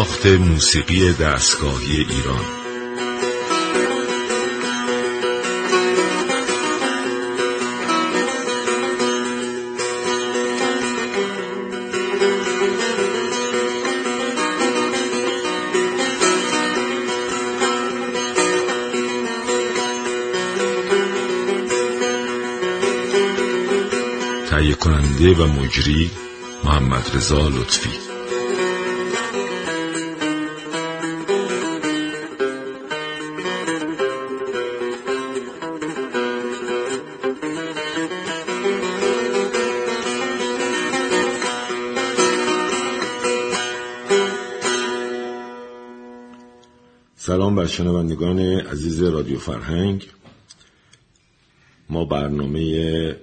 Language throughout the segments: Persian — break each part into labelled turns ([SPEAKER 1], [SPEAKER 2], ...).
[SPEAKER 1] شناخت موسیقی دستگاهی ایران. تهیه کننده و مجری محمد رضا لطفی. بر شنوندگان عزیز رادیو فرهنگ ما برنامه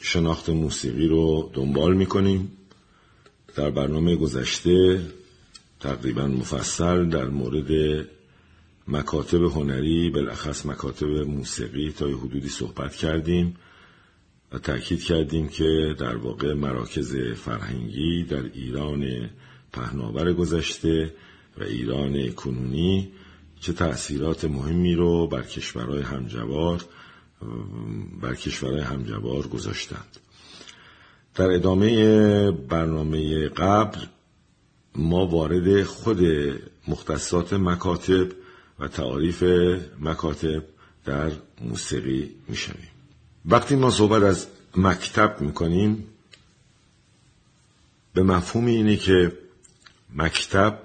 [SPEAKER 1] شناخت موسیقی رو دنبال می‌کنیم. در برنامه گذشته تقریبا مفصل در مورد مکاتب هنری بالاخص مکاتب موسیقی تا حدودی صحبت کردیم و تاکید کردیم که در واقع مراکز فرهنگی در ایران پهناور گذشته و ایران کنونی چه تأثیرات مهمی رو بر کشورهای همجوار بر کشورهای همجوار گذاشتند. در ادامه برنامه قبل ما وارد خود مختصات مکاتب و تعاریف مکاتب در موسیقی می‌شویم. وقتی ما صحبت از مکتب می‌کنیم به مفهوم اینه که مکتب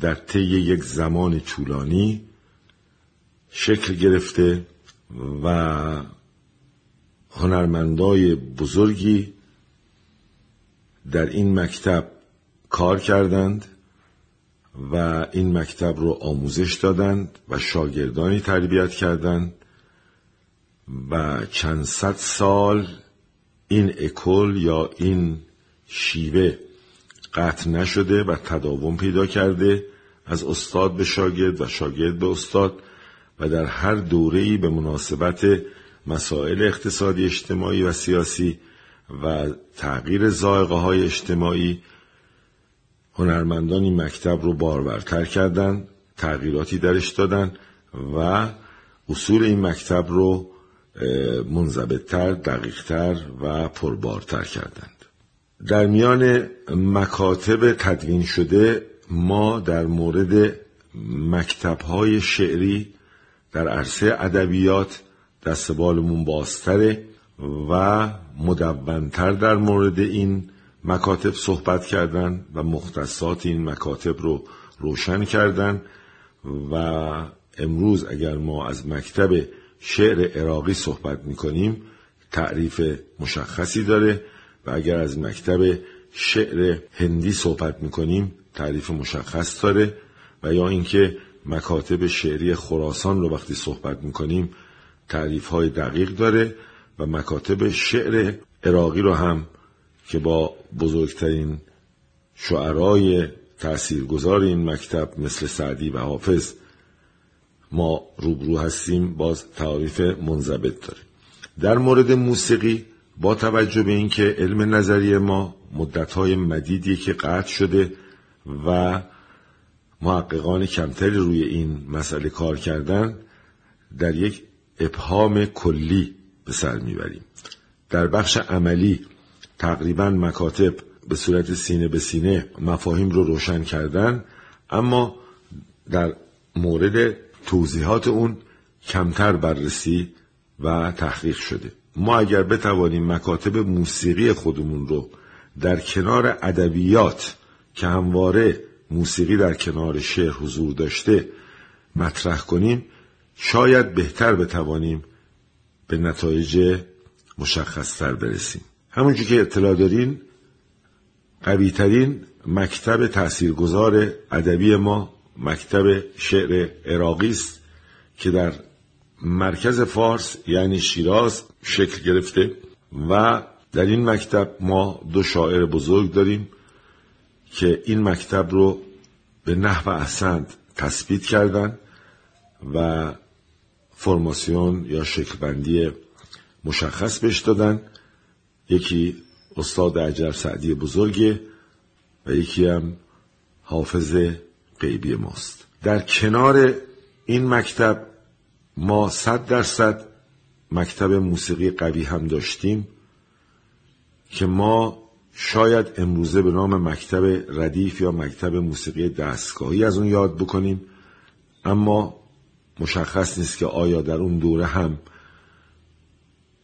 [SPEAKER 1] در طی یک زمان طولانی شکل گرفته و هنرمندای بزرگی در این مکتب کار کردند و این مکتب رو آموزش دادند و شاگردانی تربیت کردند و چند صد سال این اکل یا این شیوه قطع نشده و تداوم پیدا کرده از استاد به شاگرد و شاگرد به استاد و در هر دوره‌ای به مناسبت مسائل اقتصادی اجتماعی و سیاسی و تغییر زائقه های اجتماعی هنرمندان این مکتب رو بارورتر کردن تغییراتی درش دادن و اصول این مکتب رو منضبطتر دقیقتر و پربارتر کردند. در میان مکاتب تدوین شده ما در مورد مکتبهای شعری در عرصه ادبیات دستبالمون بازتره و مدونتر در مورد این مکاتب صحبت کردن و مختصات این مکاتب رو روشن کردن و امروز اگر ما از مکتب شعر عراقی صحبت می‌کنیم تعریف مشخصی داره. و اگر از مکتب شعر هندی صحبت می‌کنیم تعریف مشخص داره و یا اینکه مکاتب شعری خراسان رو وقتی صحبت می‌کنیم تعریف های دقیق داره و مکاتب شعر عراقی رو هم که با بزرگترین شعرای تاثیرگذار این مکتب مثل سعدی و حافظ ما روبرو هستیم باز تعریف منضبط داره. در مورد موسیقی با توجه به اینکه علم نظری ما مدتهای مدیدی که قطع شده و محققان کمتری روی این مسئله کار کردن در یک ابهام کلی به سر می‌بریم. در بخش عملی تقریبا مکاتب به صورت سینه به سینه مفاهیم رو روشن کردن اما در مورد توضیحات اون کمتر بررسی و تحقیق شده. ما اگر بتوانیم مکاتب موسیقی خودمون رو در کنار ادبیات که همواره موسیقی در کنار شعر حضور داشته مطرح کنیم شاید بهتر بتوانیم به نتایج مشخصتر برسیم. همونجور که اطلاع دارین قویترین مکتب تاثیرگذار ادبی ما مکتب شعر عراقی است که در مرکز فارس یعنی شیراز شکل گرفته و در این مکتب ما دو شاعر بزرگ داریم که این مکتب رو به نحو احسند تثبیت کردن و فرماسیون یا شکلبندی مشخص بهش دادن. یکی استاد عجر سعدی بزرگه و یکی هم حافظ غیبی ماست. در کنار این مکتب ما صد درصد مکتب موسیقی قوی هم داشتیم که ما شاید امروزه به نام مکتب ردیف یا مکتب موسیقی دستگاهی از اون یاد بکنیم اما مشخص نیست که آیا در اون دوره هم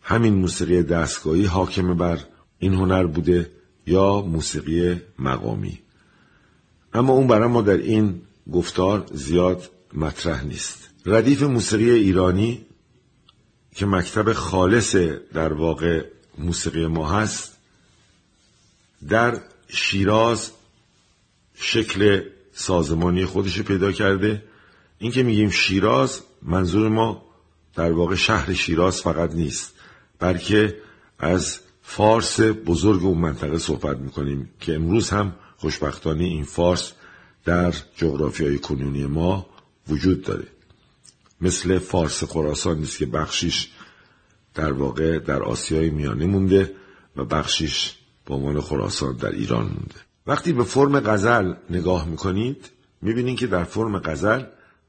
[SPEAKER 1] همین موسیقی دستگاهی حاکم بر این هنر بوده یا موسیقی مقامی. اما اون برای ما در این گفتار زیاد مطرح نیست. ردیف موسیقی ایرانی که مکتب خالص در واقع موسیقی ما هست در شیراز شکل سازمانی خودش پیدا کرده. این که میگیم شیراز منظور ما در واقع شهر شیراز فقط نیست بلکه از فارس بزرگ اون منطقه صحبت می‌کنیم که امروز هم خوشبختانه این فارس در جغرافیای کنونی ما وجود داره. مثل فارس خراسان نیست که بخشیش در واقع در آسیای میانه مونده و بخشیش به عنوان خراسان در ایران مونده. وقتی به فرم غزل نگاه می‌کنید می‌بینید که در فرم غزل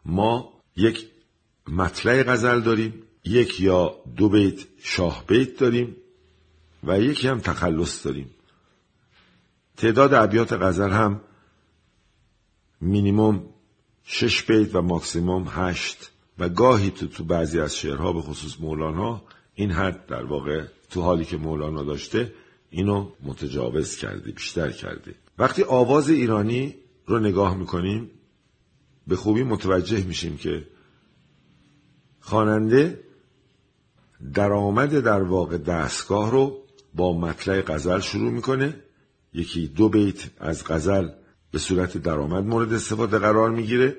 [SPEAKER 1] ما یک مطلع غزل داریم یک یا دو بیت شاه بیت داریم و یکی هم تخلص داریم. تعداد ابیات غزل هم مینیموم شش بیت و ماکسیموم هشت و گاهی تو تو بعضی از شعرها به خصوص مولانا این حد در واقع تو حالی که مولانا داشته اینو متجاوز کرده بیشتر کرده. وقتی آواز ایرانی رو نگاه می‌کنیم به خوبی متوجه میشیم که خواننده درآمد در واقع دستگاه رو با مطلع غزل شروع می‌کنه. یکی دو بیت از غزل به صورت درآمد مورد استفاده قرار می‌گیره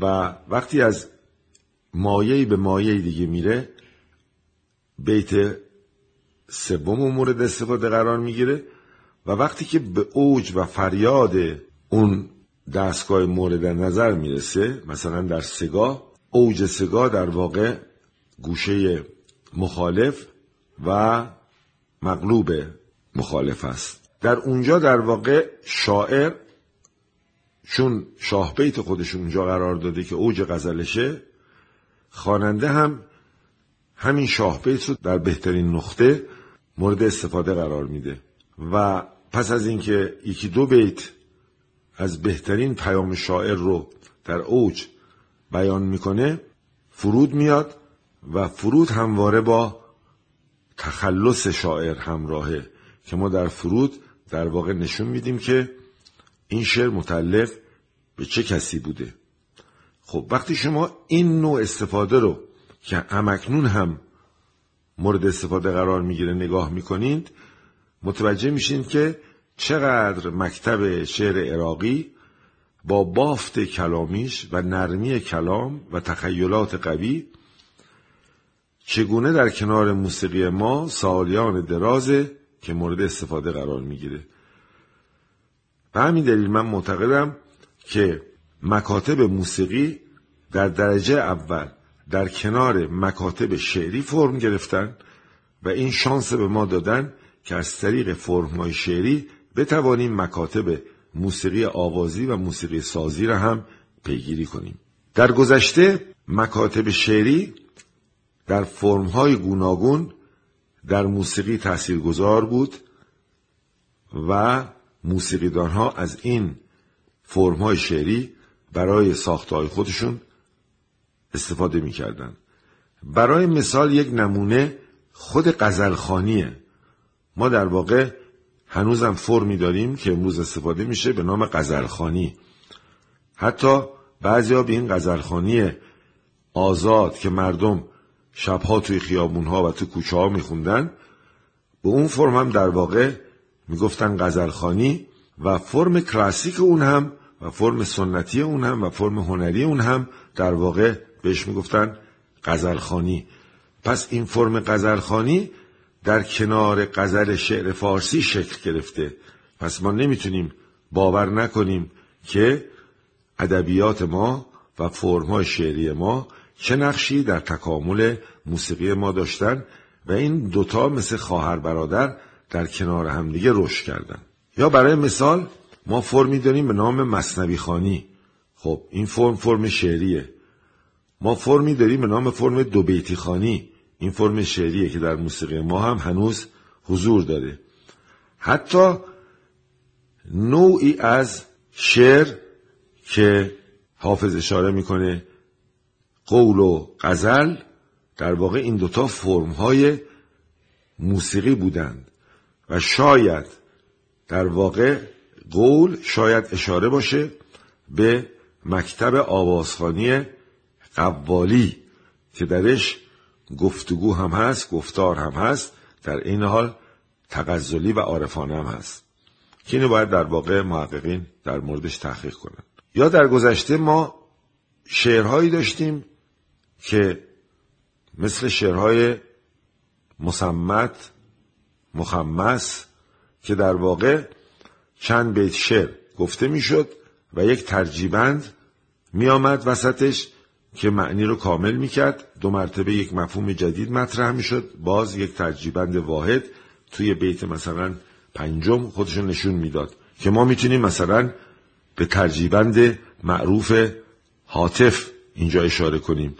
[SPEAKER 1] و وقتی از مایهی به مایه دیگه میره بیت سوم مورد استفاده قرار می‌گیره و وقتی که به اوج و فریاد اون دستگاه مورد نظر می‌رسه مثلا در سگاه اوج سگاه در واقع گوشه مخالف و مغلوب مخالف است. در اونجا در واقع شاعر چون شاه بیت خودش اونجا قرار داده که اوج غزلشه خواننده هم همین شاه بیت رو در بهترین نقطه مورد استفاده قرار میده. و پس از اینکه یکی دو بیت از بهترین پیام شاعر رو در اوج بیان می‌کنه فرود میاد و فرود همواره با تخلص شاعر همراهه که ما در فرود در واقع نشون میدیم که این شعر متعلق به چه کسی بوده؟ خب وقتی شما این نوع استفاده رو که همکنون هم مورد استفاده قرار می‌گیره نگاه می‌کنید متوجه میشین که چقدر مکتب شعر عراقی با بافت کلامیش و نرمی کلام و تخیلات قوی چگونه در کنار موسیقی ما سالیان درازه که مورد استفاده قرار می‌گیره. به همین دلیل من معتقدم که مکاتب موسیقی در درجه اول در کنار مکاتب شعری فرم گرفتن و این شانس به ما دادن که از طریق فرمهای شعری بتوانیم مکاتب موسیقی آوازی و موسیقی سازی را هم پیگیری کنیم. در گذشته مکاتب شعری در فرمهای گوناگون در موسیقی تاثیرگذار بود و موسیقیدانها از این فرمهای شعری برای ساختهای خودشون استفاده می‌کردن. برای مثال یک نمونه خود قزلخانیه ما در واقع هنوزم فرمی داریم که امروز استفاده میشه به نام قزلخانی حتی بعضیا به این قزلخانی آزاد که مردم شبها توی خیابونها و تو کوچه ها میخوندن به اون فرم هم در واقع می‌گفتن غزلخانی و فرم کلاسیک اون هم و فرم سنتی اون هم و فرم هنری اون هم در واقع بهش می‌گفتن غزلخانی. پس این فرم غزلخانی در کنار غزل شعر فارسی شکل گرفته. پس ما نمی‌تونیم باور نکنیم که ادبیات ما و فرمهای شعری ما چه نقشی در تکامل موسیقی ما داشتن و این دوتا مثل خواهر برادر در کنار همدیگه رشد کردن. یا برای مثال ما فرمی داریم به نام مصنوی خانی. خب این فرم فرم شعریه. ما فرمی داریم به نام فرم دو بیتی خانی. این فرم شعریه که در موسیقی ما هم هنوز حضور داره. حتی نوعی از شعر که حافظ اشاره می‌کنه قول و غزل در واقع این دوتا فرم های موسیقی بودند. و شاید در واقع قول شاید اشاره باشه به مکتب آوازخانی قوالی که درش گفتگو هم هست گفتار هم هست در این حال تغزلی و عارفانه هم هست. که اینو باید در واقع محققین در موردش تحقیق کنند یا در گذشته ما شعرهایی داشتیم که مثل شعرهای مسمت مخمس که در واقع چند بیت شعر گفته می‌شد و یک ترجیبند میآمد وسطش که معنی رو کامل می‌کرد. دو مرتبه یک مفهوم جدید مطرح می‌شد. باز یک ترجیبند واحد توی بیت مثلا پنجم خودشون نشون می‌داد که ما می‌تونیم مثلا به ترجیبند معروف حاطف اینجا اشاره کنیم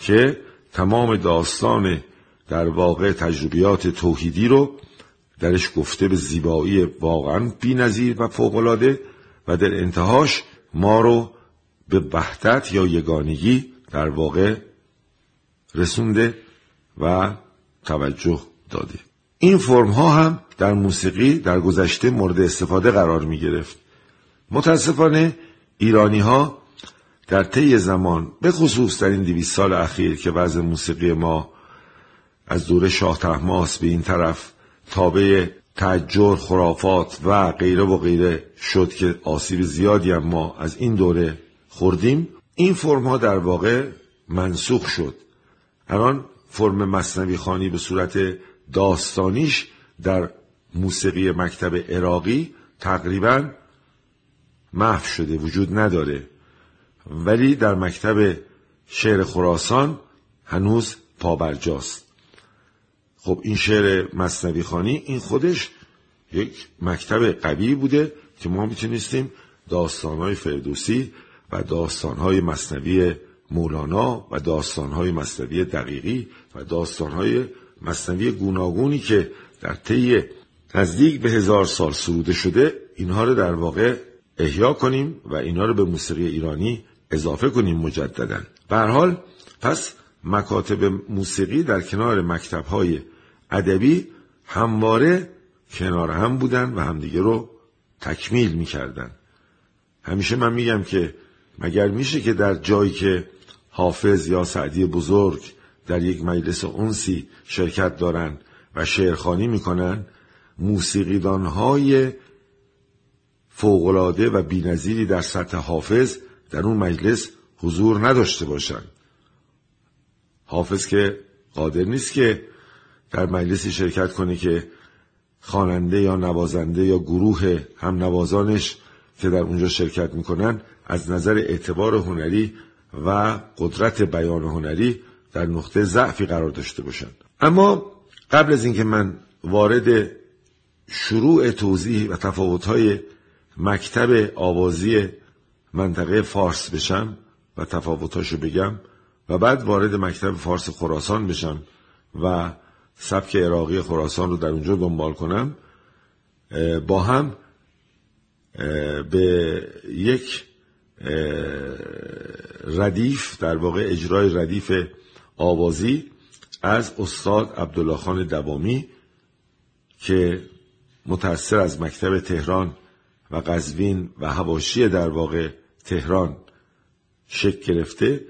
[SPEAKER 1] که تمام داستان در واقع تجربیات توحیدی رو درش گفته به زیبایی واقعا نظیر و فوقالعاده و در انتهاش ما رو به وحدت یا یگانگی در واقع رسونده و توجه داده. این فرم ها هم در موسیقی در گذشته مورد استفاده قرار می گرفت متاسفانه ایرانی ها در طی زمان به خصوص در این دویست سال اخیر که وضع موسیقی ما از دوره شاه تحماس به این طرف تابع تجر خرافات و غیره و غیره شد که آسیب زیادی هم ما از این دوره خوردیم. این فرم ها در واقع منسوخ شد. الان فرم مصنوی خانی به صورت داستانیش در موسیقی مکتب عراقی تقریبا محو شده وجود نداره. ولی در مکتب شعر خراسان هنوز پابرجاست خب این شعر مصنوی خانی این خودش یک مکتب قوی بوده که ما می‌تونستیم داستانهای فردوسی و داستانهای مصنوی مولانا و داستانهای مصنوی دقیقی و داستانهای مصنوی گوناگونی که در طی نزدیک به هزار سال سروده شده اینها رو در واقع احیا کنیم و اینها رو به موسیقی ایرانی اضافه کنیم مجددا. به حال پس مکاتب موسیقی در کنار مکتبهای ادبی همواره کنار هم بودن و همدیگه رو تکمیل می‌کردن. همیشه من میگم که مگر میشه که در جایی که حافظ یا سعدی بزرگ در یک مجلس اونسی شرکت دارن و شعرخانی می‌کنن موسیقیدانهای فوقلاده و بینظیری در سطح حافظ در اون مجلس حضور نداشته باشند حافظ که قادر نیست که در مجلسی شرکت کنه که خواننده یا نوازنده یا گروه هم نوازانش که در اونجا شرکت می‌کنن از نظر اعتبار هنری و قدرت بیان هنری در نقطه ضعفی قرار داشته باشند. اما قبل از اینکه من وارد شروع توضیح و تفاوت‌های مکتب آوازی منطقه فارس بشم و تفاوتاشو بگم و بعد وارد مکتب فارس خراسان بشم و سبک عراقی خراسان رو در اونجا دنبال کنم با هم به یک ردیف در واقع اجرای ردیف آوازی از استاد عبدالله خان دوامی که متأثر از مکتب تهران و قزوین و هواشی در واقع تهران شکل گرفته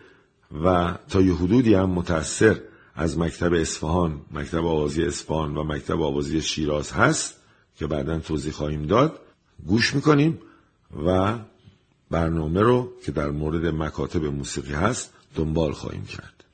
[SPEAKER 1] و تا یه حدودی هم متأثر از مکتب اصفهان مکتب آوازی اصفهان و مکتب آوازی شیراز هست که بعدا توضیح خواهیم داد. گوش می‌کنیم و برنامه رو که در مورد مکاتب موسیقی هست دنبال خواهیم کرد.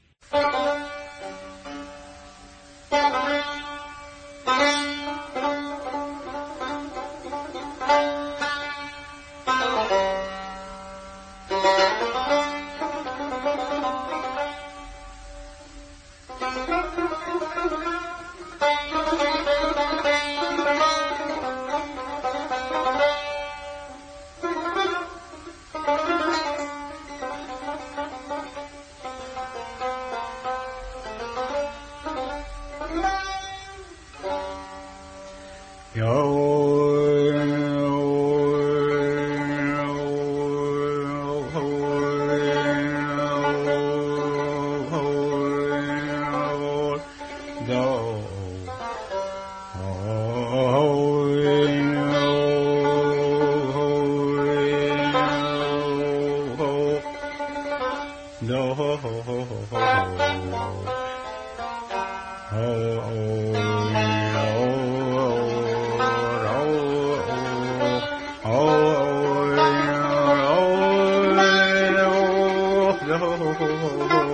[SPEAKER 1] そうそ。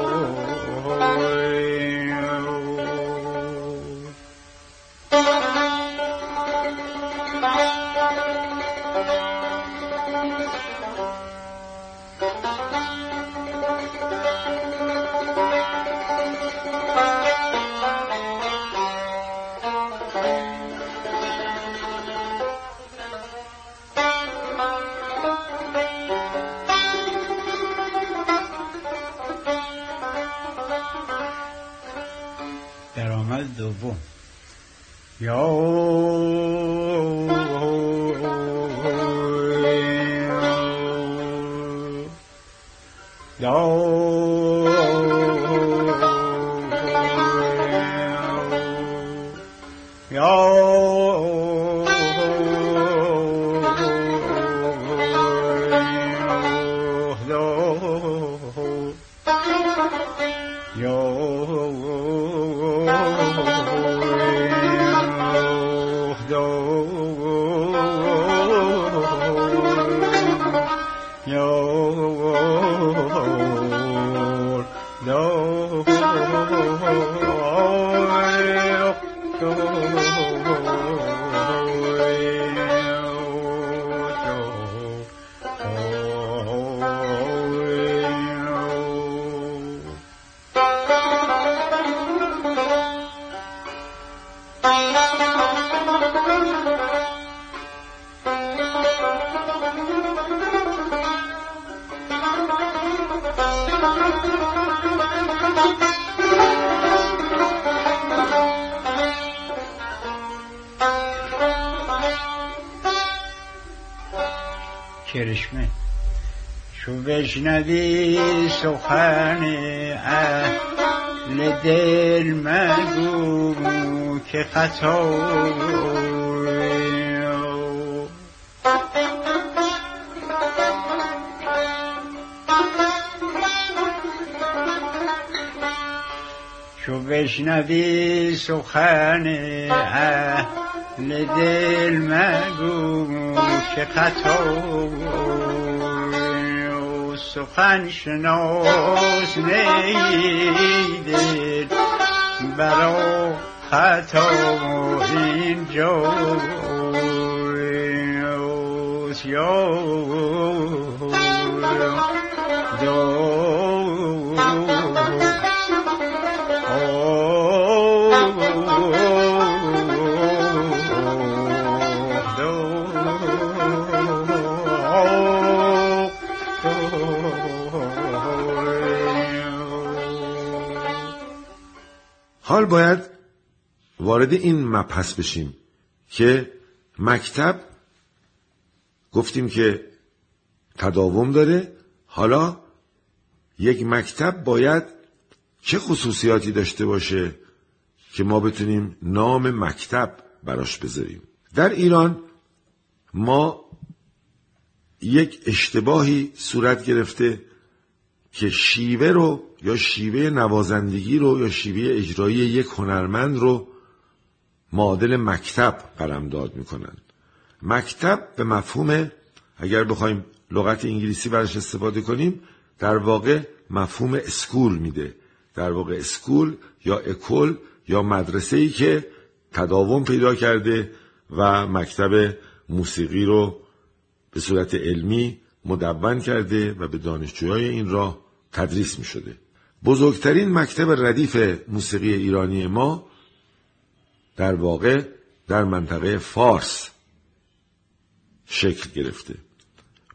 [SPEAKER 2] 苗 کرشمه. شو بشنوی سخن اهل دل مگو که خطا بشنوی سخن اهل دل مگو که خطا سخن شناس نیدید برا خطا اینجا یا
[SPEAKER 1] حال باید وارد این مبحث بشیم که مکتب گفتیم که تداوم داره. حالا یک مکتب باید چه خصوصیاتی داشته باشه که ما بتونیم نام مکتب براش بذاریم؟ در ایران ما یک اشتباهی صورت گرفته. که شیوه رو یا شیوه نوازندگی رو یا شیوه اجرایی یک هنرمند رو معادل مکتب قلمداد می‌کنن. مکتب به مفهوم اگر بخوایم لغت انگلیسی برش استفاده کنیم در واقع مفهوم اسکول میده. در واقع اسکول یا اکول یا مدرسه ای که تداوم پیدا کرده و مکتب موسیقی رو به صورت علمی مدون کرده و به دانشجوهای این راه تدریس می شده. بزرگترین مکتب ردیف موسیقی ایرانی ما در واقع در منطقه فارس شکل گرفته.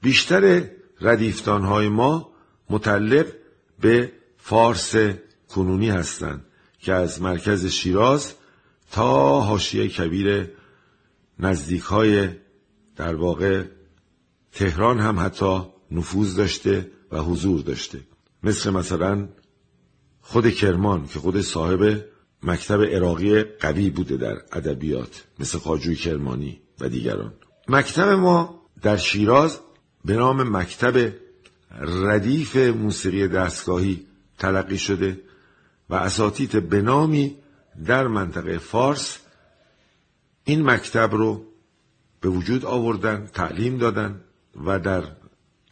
[SPEAKER 1] بیشتر ردیفتانهای ما متعلق به فارس کنونی هستند که از مرکز شیراز تا حاشیه کبیر نزدیک های در واقع تهران هم حتی نفوذ داشته و حضور داشته مثل مثلا خود کرمان که خود صاحب مکتب عراقی قوی بوده در ادبیات مثل خاجوی کرمانی و دیگران. مکتب ما در شیراز به نام مکتب ردیف موسیقی دستگاهی تلقی شده و اساتید بنامی در منطقه فارس این مکتب رو به وجود آوردن تعلیم دادن و در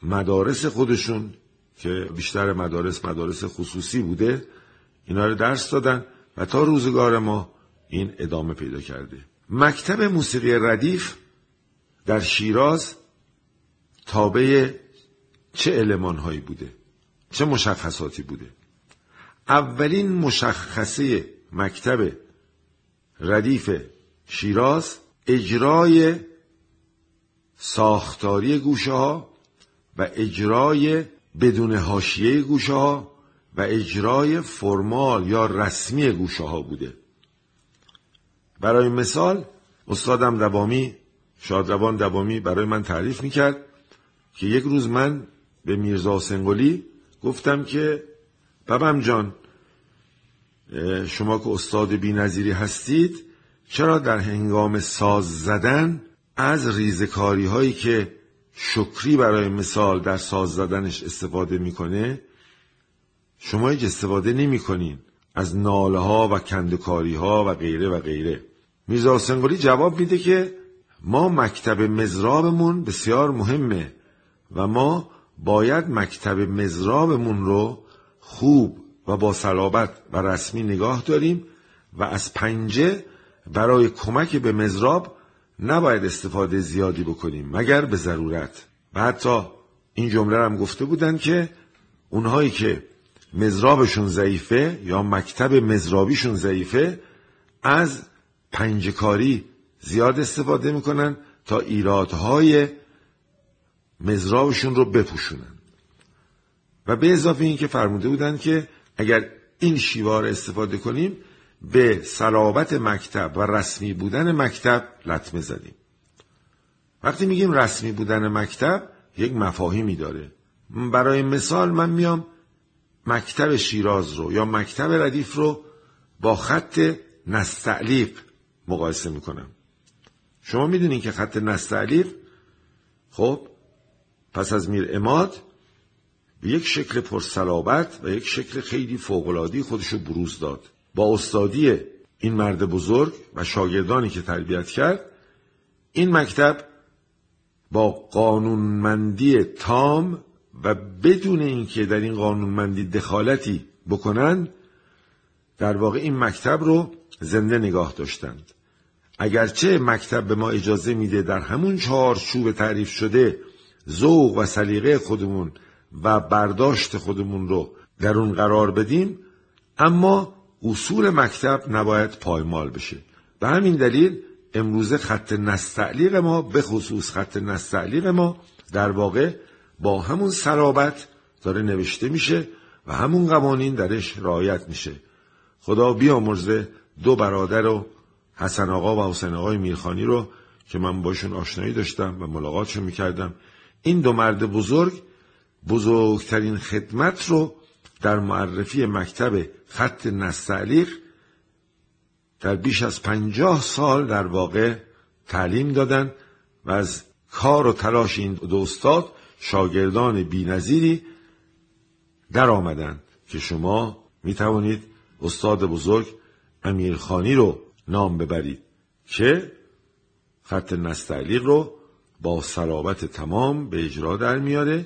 [SPEAKER 1] مدارس خودشون که بیشتر مدارس مدارس خصوصی بوده اینا رو درس دادن و تا روزگار ما این ادامه پیدا کرده. مکتب موسیقی ردیف در شیراز تابع چه علمان بوده؟ چه مشخصاتی بوده؟ اولین مشخصه مکتب ردیف شیراز اجرای ساختاری گوشه ها و اجرای بدون حاشیه گوشه ها و اجرای فرمال یا رسمی گوشه ها بوده. برای مثال استادم دوامی شادروان دوامی برای من تعریف می‌کرد که یک روز من به میرزا سنگولی گفتم که بابم جان شما که استاد بی هستید چرا در هنگام ساز زدن از ریزکاری هایی که شکری برای مثال در ساز زدنش استفاده می‌کنه؟ شما هیچ استفاده نمی‌کنین. از ناله ها و کندکاری ها و غیره و غیره. میرزا سنگولی جواب میده که ما مکتب مزرابمون بسیار مهمه و ما باید مکتب مزرابمون رو خوب و با صلابت و رسمی نگاه داریم و از پنجه برای کمک به مزراب نباید استفاده زیادی بکنیم مگر به ضرورت؟ و حتی این جمله هم گفته بودن که اونهایی که مزرابشون ضعیفه یا مکتب مزرابیشون ضعیفه از پنجکاری زیاد استفاده می‌کنن تا ایرادهای مزرابشون رو بپوشونن. و به اضافه این که فرموده بودن که اگر این شیوار استفاده کنیم به صلابت مکتب و رسمی بودن مکتب لطمه زدیم. وقتی میگیم رسمی بودن مکتب یک مفاهیمی داره. برای مثال من میام مکتب شیراز رو یا مکتب ردیف رو با خط نستعلیق مقایسه می‌کنم. شما می‌دونین که خط نستعلیق خب پس از میر اماد به یک شکل پرسلابت و یک شکل خیلی فوقلادی خودشو بروز داد. با استادی این مرد بزرگ و شاگردانی که تربیت کرد این مکتب با قانونمندی تام و بدون اینکه در این قانونمندی دخالتی بکنند در واقع این مکتب رو زنده نگاه داشتند. اگرچه مکتب به ما اجازه میده در همون چهارچوب تعریف شده ذوق و سلیقه خودمون و برداشت خودمون رو در اون قرار بدیم اما اصول مکتب نباید پایمال بشه. به همین دلیل امروزه خط نستعلیق ما به خصوص خط نستعلیق ما در واقع با همون سرابت داره نوشته میشه و همون قوانین درش رعایت میشه. خدا بیامرزه دو برادر و حسن آقا و حسین آقای میرخانی رو که من باشون آشنایی داشتم و ملاقاتشون می‌کردم. این دو مرد بزرگ بزرگترین خدمت رو در معرفی مکتب خط نستعلیق در بیش از پنجاه سال در واقع تعلیم دادن و از کار و تلاش این دو استاد شاگردان بینظیری در آمدند که شما می توانید استاد بزرگ امیرخانی رو نام ببرید که خط نستعلیق رو با صلابت تمام به اجرا در میاره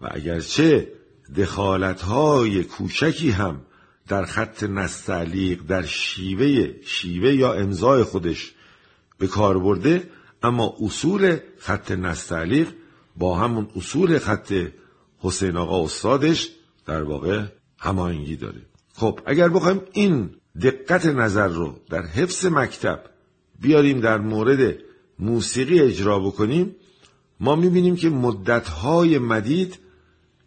[SPEAKER 1] و اگرچه دخالتهای کوچکی هم در خط نستعلیق در شیوه شیوه یا امضای خودش به کار برده اما اصول خط نستعلیق با همون اصول خط حسین آقا استادش در واقع هماهنگی داره. خب اگر بخوایم این دقت نظر رو در حفظ مکتب بیاریم در مورد موسیقی اجرا بکنیم ما می‌بینیم که مدتهای مدید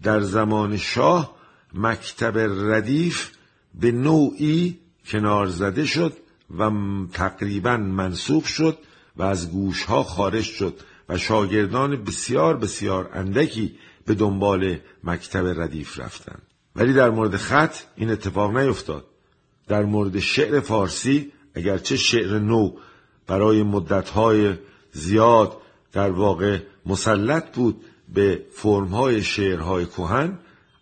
[SPEAKER 1] در زمان شاه مکتب ردیف به نوعی کنار زده شد و تقریبا منصوب شد و از گوشها خارج شد و شاگردان بسیار بسیار اندکی به دنبال مکتب ردیف رفتند. ولی در مورد خط این اتفاق نیفتاد. در مورد شعر فارسی اگرچه شعر نو برای مدتهای زیاد در واقع مسلط بود به فرمهای شعرهای کهن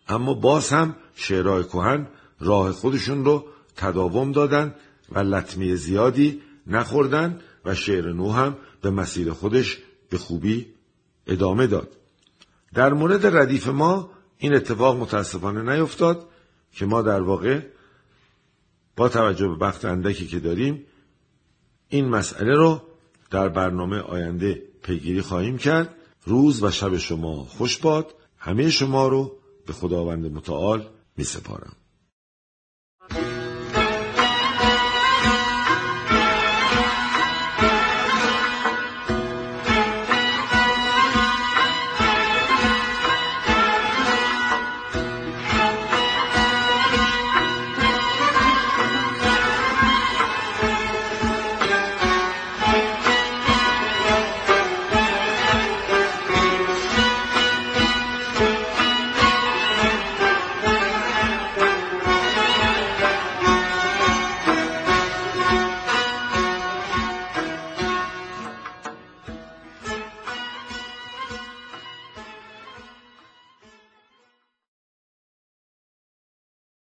[SPEAKER 1] اما باز هم شعرهای کهن راه خودشون رو تداوم دادن و لطمه زیادی نخوردن و شعر نو هم به مسیر خودش به خوبی ادامه داد. در مورد ردیف ما این اتفاق متاسفانه نیفتاد که ما در واقع با توجه به وقت اندکی که داریم این مسئله رو در برنامه آینده پیگیری خواهیم کرد. روز و شب شما خوش باد. همه شما رو به خداوند متعال می سپارم